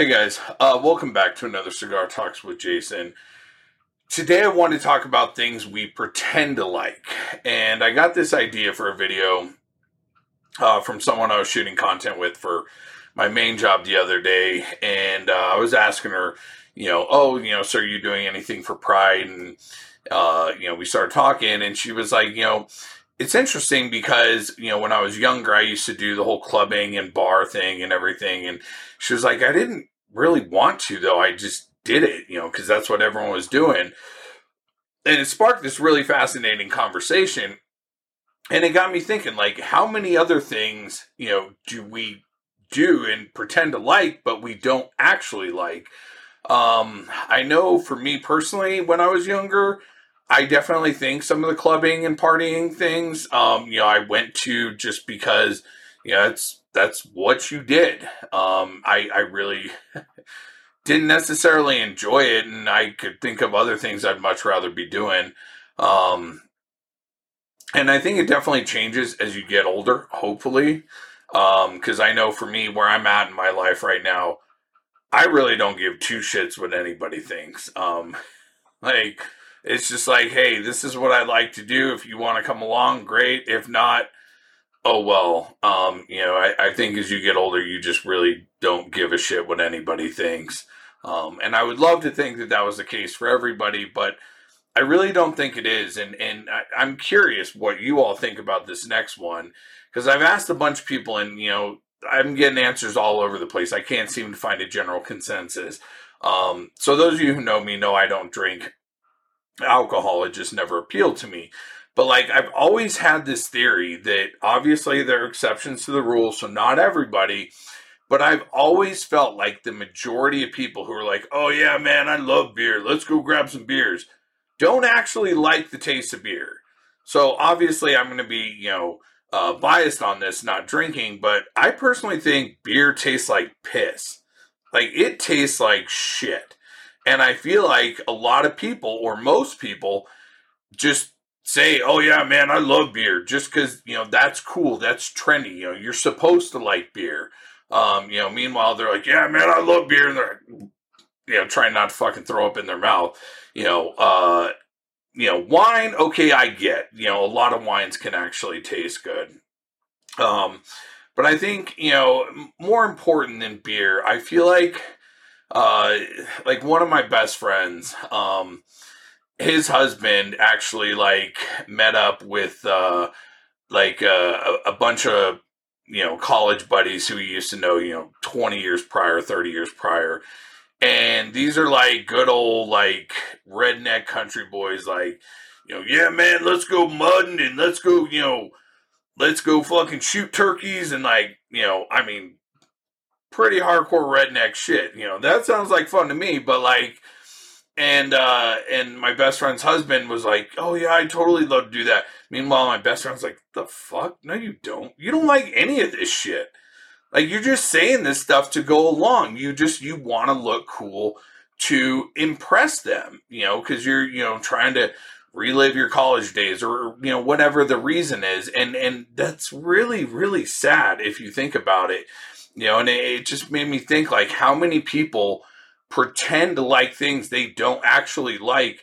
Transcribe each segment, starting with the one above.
Hey guys, uh, welcome back to another Cigar Talks with Jason. Today I want to talk about things we pretend to like. And I got this idea for a video uh, from someone I was shooting content with for my main job the other day. And uh, I was asking her, you know, oh, you know, so are you doing anything for Pride? And, uh, you know, we started talking and she was like, you know, it's interesting because you know when I was younger, I used to do the whole clubbing and bar thing and everything, and she was like, I didn't really want to though. I just did it, you know, because that's what everyone was doing, and it sparked this really fascinating conversation, and it got me thinking, like, how many other things you know do we do and pretend to like, but we don't actually like? Um, I know for me personally, when I was younger. I definitely think some of the clubbing and partying things, um, you know, I went to just because, know, it's that's what you did. Um, I I really didn't necessarily enjoy it, and I could think of other things I'd much rather be doing. Um, and I think it definitely changes as you get older, hopefully, because um, I know for me where I'm at in my life right now, I really don't give two shits what anybody thinks. Um, like it's just like, hey, this is what I like to do. If you want to come along, great. If not, oh well. Um, you know, I, I think as you get older, you just really don't give a shit what anybody thinks. Um, and I would love to think that that was the case for everybody, but I really don't think it is. And and I, I'm curious what you all think about this next one because I've asked a bunch of people, and you know, I'm getting answers all over the place. I can't seem to find a general consensus. Um, so those of you who know me know I don't drink alcohol. It just never appealed to me. But like I've always had this theory that obviously there are exceptions to the rule, so not everybody. But I've always felt like the majority of people who are like, "Oh yeah, man, I love beer. Let's go grab some beers," don't actually like the taste of beer. So obviously, I'm going to be, you know, uh, biased on this, not drinking. But I personally think beer tastes like piss. Like it tastes like shit. And I feel like a lot of people, or most people, just say, "Oh yeah, man, I love beer," just because you know that's cool, that's trendy. You know, you're supposed to like beer. Um, you know, meanwhile they're like, "Yeah, man, I love beer," and they're you know trying not to fucking throw up in their mouth. You know, uh, you know, wine. Okay, I get. You know, a lot of wines can actually taste good. Um, but I think you know more important than beer. I feel like uh, like one of my best friends, um, his husband actually like met up with uh, like uh, a, a bunch of you know college buddies who he used to know, you know, twenty years prior, thirty years prior. And these are like good old like redneck country boys, like, you know, yeah, man, let's go mudding and let's go, you know, let's go fucking shoot turkeys and like, you know, I mean, pretty hardcore redneck shit. You know, that sounds like fun to me, but like, and uh, and my best friend's husband was like, "Oh yeah, I totally love to do that." Meanwhile, my best friend's like, "The fuck? No, you don't. You don't like any of this shit. Like you're just saying this stuff to go along. You just you want to look cool to impress them, you know, because you're you know trying to." relive your college days or you know whatever the reason is and and that's really really sad if you think about it you know, and it, it just made me think like how many people pretend to like things they don't actually like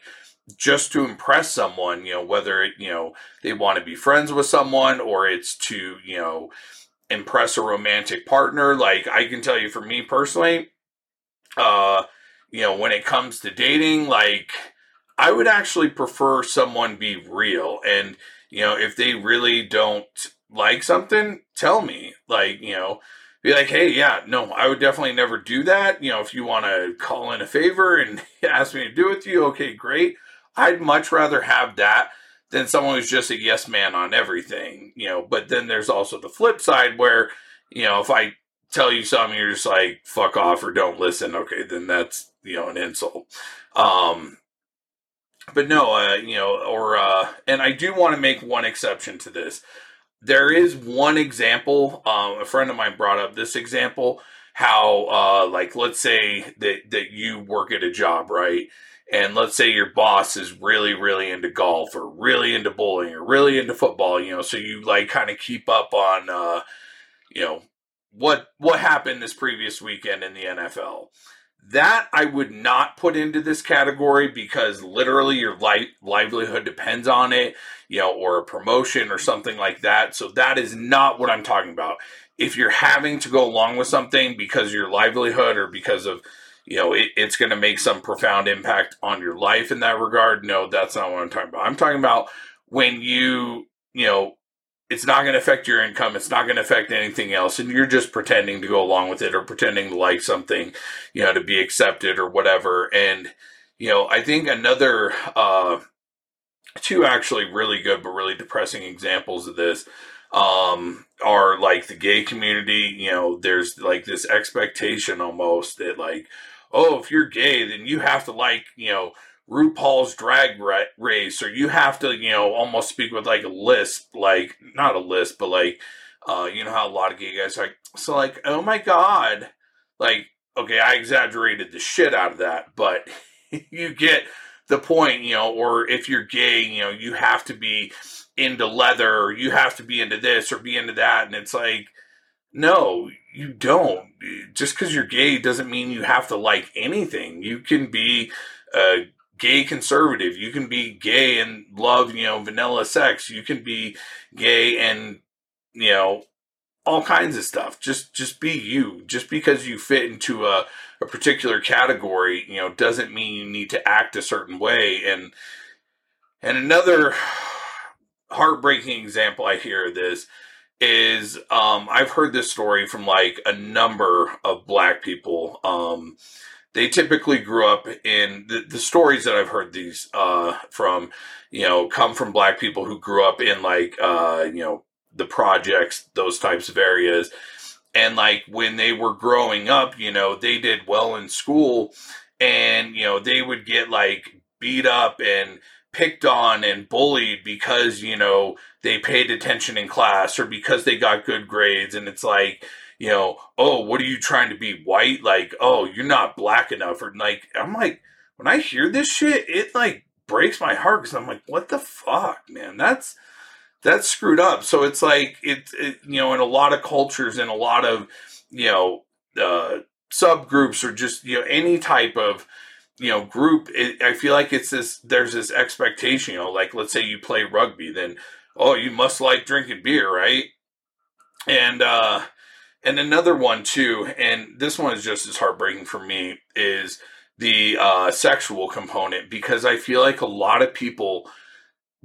just to impress someone, you know, whether it, you know, they want to be friends with someone or it's to, you know, impress a romantic partner. Like I can tell you for me personally, uh, you know, when it comes to dating, like I would actually prefer someone be real. And, you know, if they really don't like something, tell me. Like, you know, be like, hey, yeah, no, I would definitely never do that. You know, if you want to call in a favor and ask me to do it with you, okay, great. I'd much rather have that than someone who's just a yes man on everything, you know. But then there's also the flip side where, you know, if I tell you something, you're just like, fuck off or don't listen, okay, then that's, you know, an insult. Um, but no, uh, you know, or, uh, and I do want to make one exception to this there is one example. Um, a friend of mine brought up this example. How, uh, like, let's say that that you work at a job, right? And let's say your boss is really, really into golf or really into bowling or really into football. You know, so you like kind of keep up on, uh, you know, what what happened this previous weekend in the NFL. That I would not put into this category because literally your livelihood depends on it, you know, or a promotion or something like that. So that is not what I'm talking about. If you're having to go along with something because your livelihood or because of, you know, it, it's going to make some profound impact on your life in that regard, no, that's not what I'm talking about. I'm talking about when you, you know, it's not going to affect your income. It's not going to affect anything else. And you're just pretending to go along with it or pretending to like something, you know, to be accepted or whatever. And, you know, I think another, uh, two actually really good but really depressing examples of this um, are like the gay community. You know, there's like this expectation almost that, like, oh, if you're gay, then you have to like, you know, RuPaul's drag race, or you have to, you know, almost speak with like a lisp, like not a lisp, but like, uh, you know how a lot of gay guys are like, so like, oh my god, like, okay, I exaggerated the shit out of that, but you get the point, you know, or if you're gay, you know, you have to be into leather, or you have to be into this or be into that, and it's like, no, you don't. Just because you're gay doesn't mean you have to like anything. You can be a gay conservative. You can be gay and love, you know, vanilla sex. You can be gay and, you know, all kinds of stuff. Just just be you. Just because you fit into a, a particular category, you know, doesn't mean you need to act a certain way. And and another heartbreaking example I hear of this is um I've heard this story from like a number of black people. Um they typically grew up in the, the stories that I've heard these uh, from, you know, come from black people who grew up in like, uh, you know, the projects, those types of areas. And like when they were growing up, you know, they did well in school and, you know, they would get like beat up and picked on and bullied because, you know, they paid attention in class or because they got good grades. And it's like, you know, oh, what are you trying to be white? Like, oh, you're not black enough. Or like, I'm like, when I hear this shit, it like breaks my heart because I'm like, what the fuck, man? That's that's screwed up. So it's like it, it you know, in a lot of cultures, in a lot of you know, uh, subgroups or just you know any type of you know group it, i feel like it's this there's this expectation you know like let's say you play rugby then oh you must like drinking beer right and uh and another one too, and this one is just as heartbreaking for me, is the uh, sexual component because I feel like a lot of people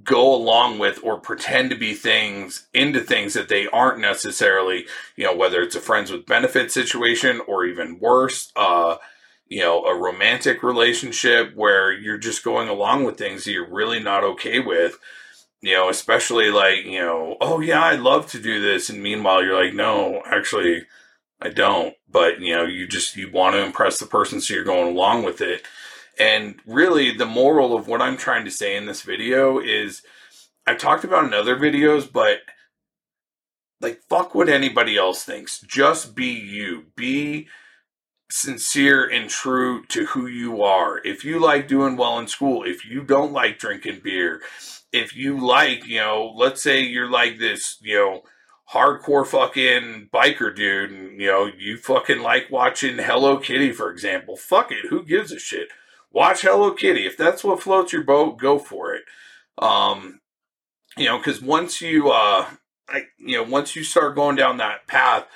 go along with or pretend to be things into things that they aren't necessarily, you know, whether it's a friends with benefit situation or even worse, uh, you know, a romantic relationship where you're just going along with things that you're really not okay with you know, especially like, you know, oh yeah, I'd love to do this. And meanwhile, you're like, no, actually, I don't. But, you know, you just, you want to impress the person, so you're going along with it. And really, the moral of what I'm trying to say in this video is I've talked about in other videos, but like, fuck what anybody else thinks. Just be you. Be sincere and true to who you are. If you like doing well in school, if you don't like drinking beer, if you like, you know, let's say you're like this, you know, hardcore fucking biker dude, and you know, you fucking like watching Hello Kitty, for example. Fuck it, who gives a shit? Watch Hello Kitty. If that's what floats your boat, go for it. Um, you know, because once you, uh, I, you know, once you start going down that path,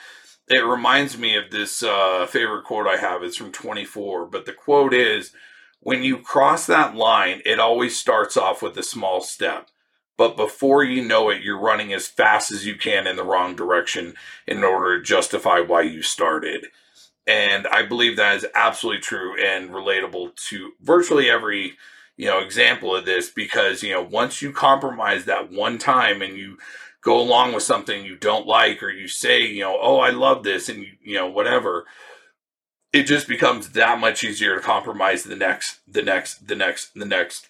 it reminds me of this uh, favorite quote I have. It's from 24, but the quote is when you cross that line, it always starts off with a small step. But before you know it, you're running as fast as you can in the wrong direction in order to justify why you started. And I believe that is absolutely true and relatable to virtually every, you know, example of this because, you know, once you compromise that one time and you go along with something you don't like or you say, you know, oh, I love this and, you know, whatever, it just becomes that much easier to compromise the next, the next, the next, the next.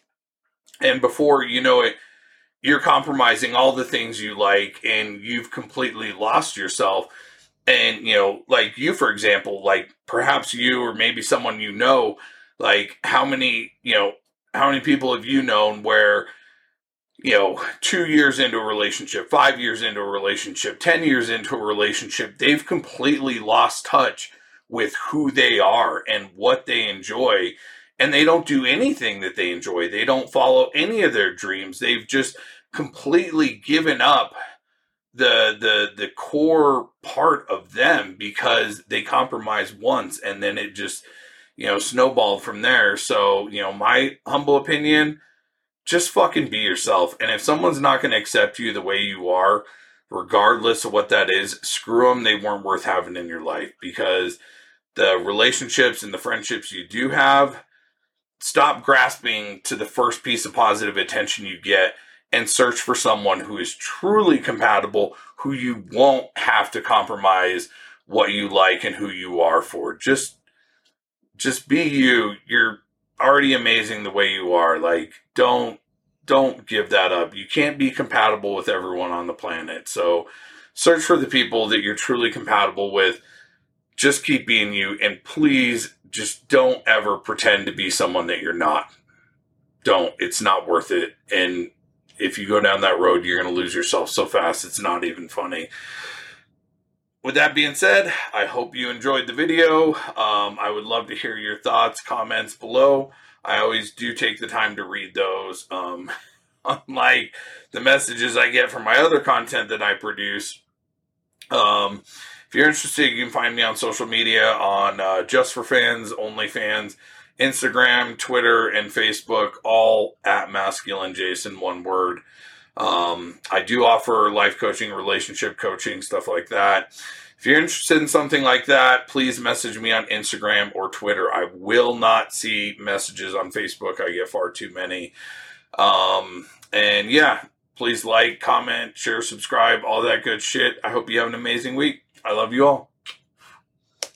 And before you know it, you're compromising all the things you like and you've completely lost yourself. And, you know, like you, for example, like perhaps you or maybe someone you know, like how many, you know, how many people have you known where, you know, two years into a relationship, five years into a relationship, 10 years into a relationship, they've completely lost touch with who they are and what they enjoy. And they don't do anything that they enjoy. They don't follow any of their dreams. They've just completely given up the the the core part of them because they compromise once and then it just you know snowballed from there so you know my humble opinion just fucking be yourself. And if someone's not going to accept you the way you are, regardless of what that is, screw them. They weren't worth having in your life because the relationships and the friendships you do have, stop grasping to the first piece of positive attention you get and search for someone who is truly compatible, who you won't have to compromise what you like and who you are for. Just just be you. You're already amazing the way you are. Like, don't don't give that up. You can't be compatible with everyone on the planet. So search for the people that you're truly compatible with. Just keep being you and please just don't ever pretend to be someone that you're not. Don't. It's not worth it. And if you go down that road, you're going to lose yourself so fast. It's not even funny. With that being said, I hope you enjoyed the video. Um, I would love to hear your thoughts, comments below. I always do take the time to read those. Um, unlike the messages I get from my other content that I produce. Um, if you're interested, you can find me on social media on uh, Just for Fans, Only Fans, Instagram, Twitter, and Facebook, all at Masculine Jason, one word. Um, I do offer life coaching, relationship coaching, stuff like that. If you're interested in something like that, please message me on Instagram or Twitter. I will not see messages on Facebook. I get far too many. Um, and yeah, please like, comment, share, subscribe, all that good shit. I hope you have an amazing week. I love you all.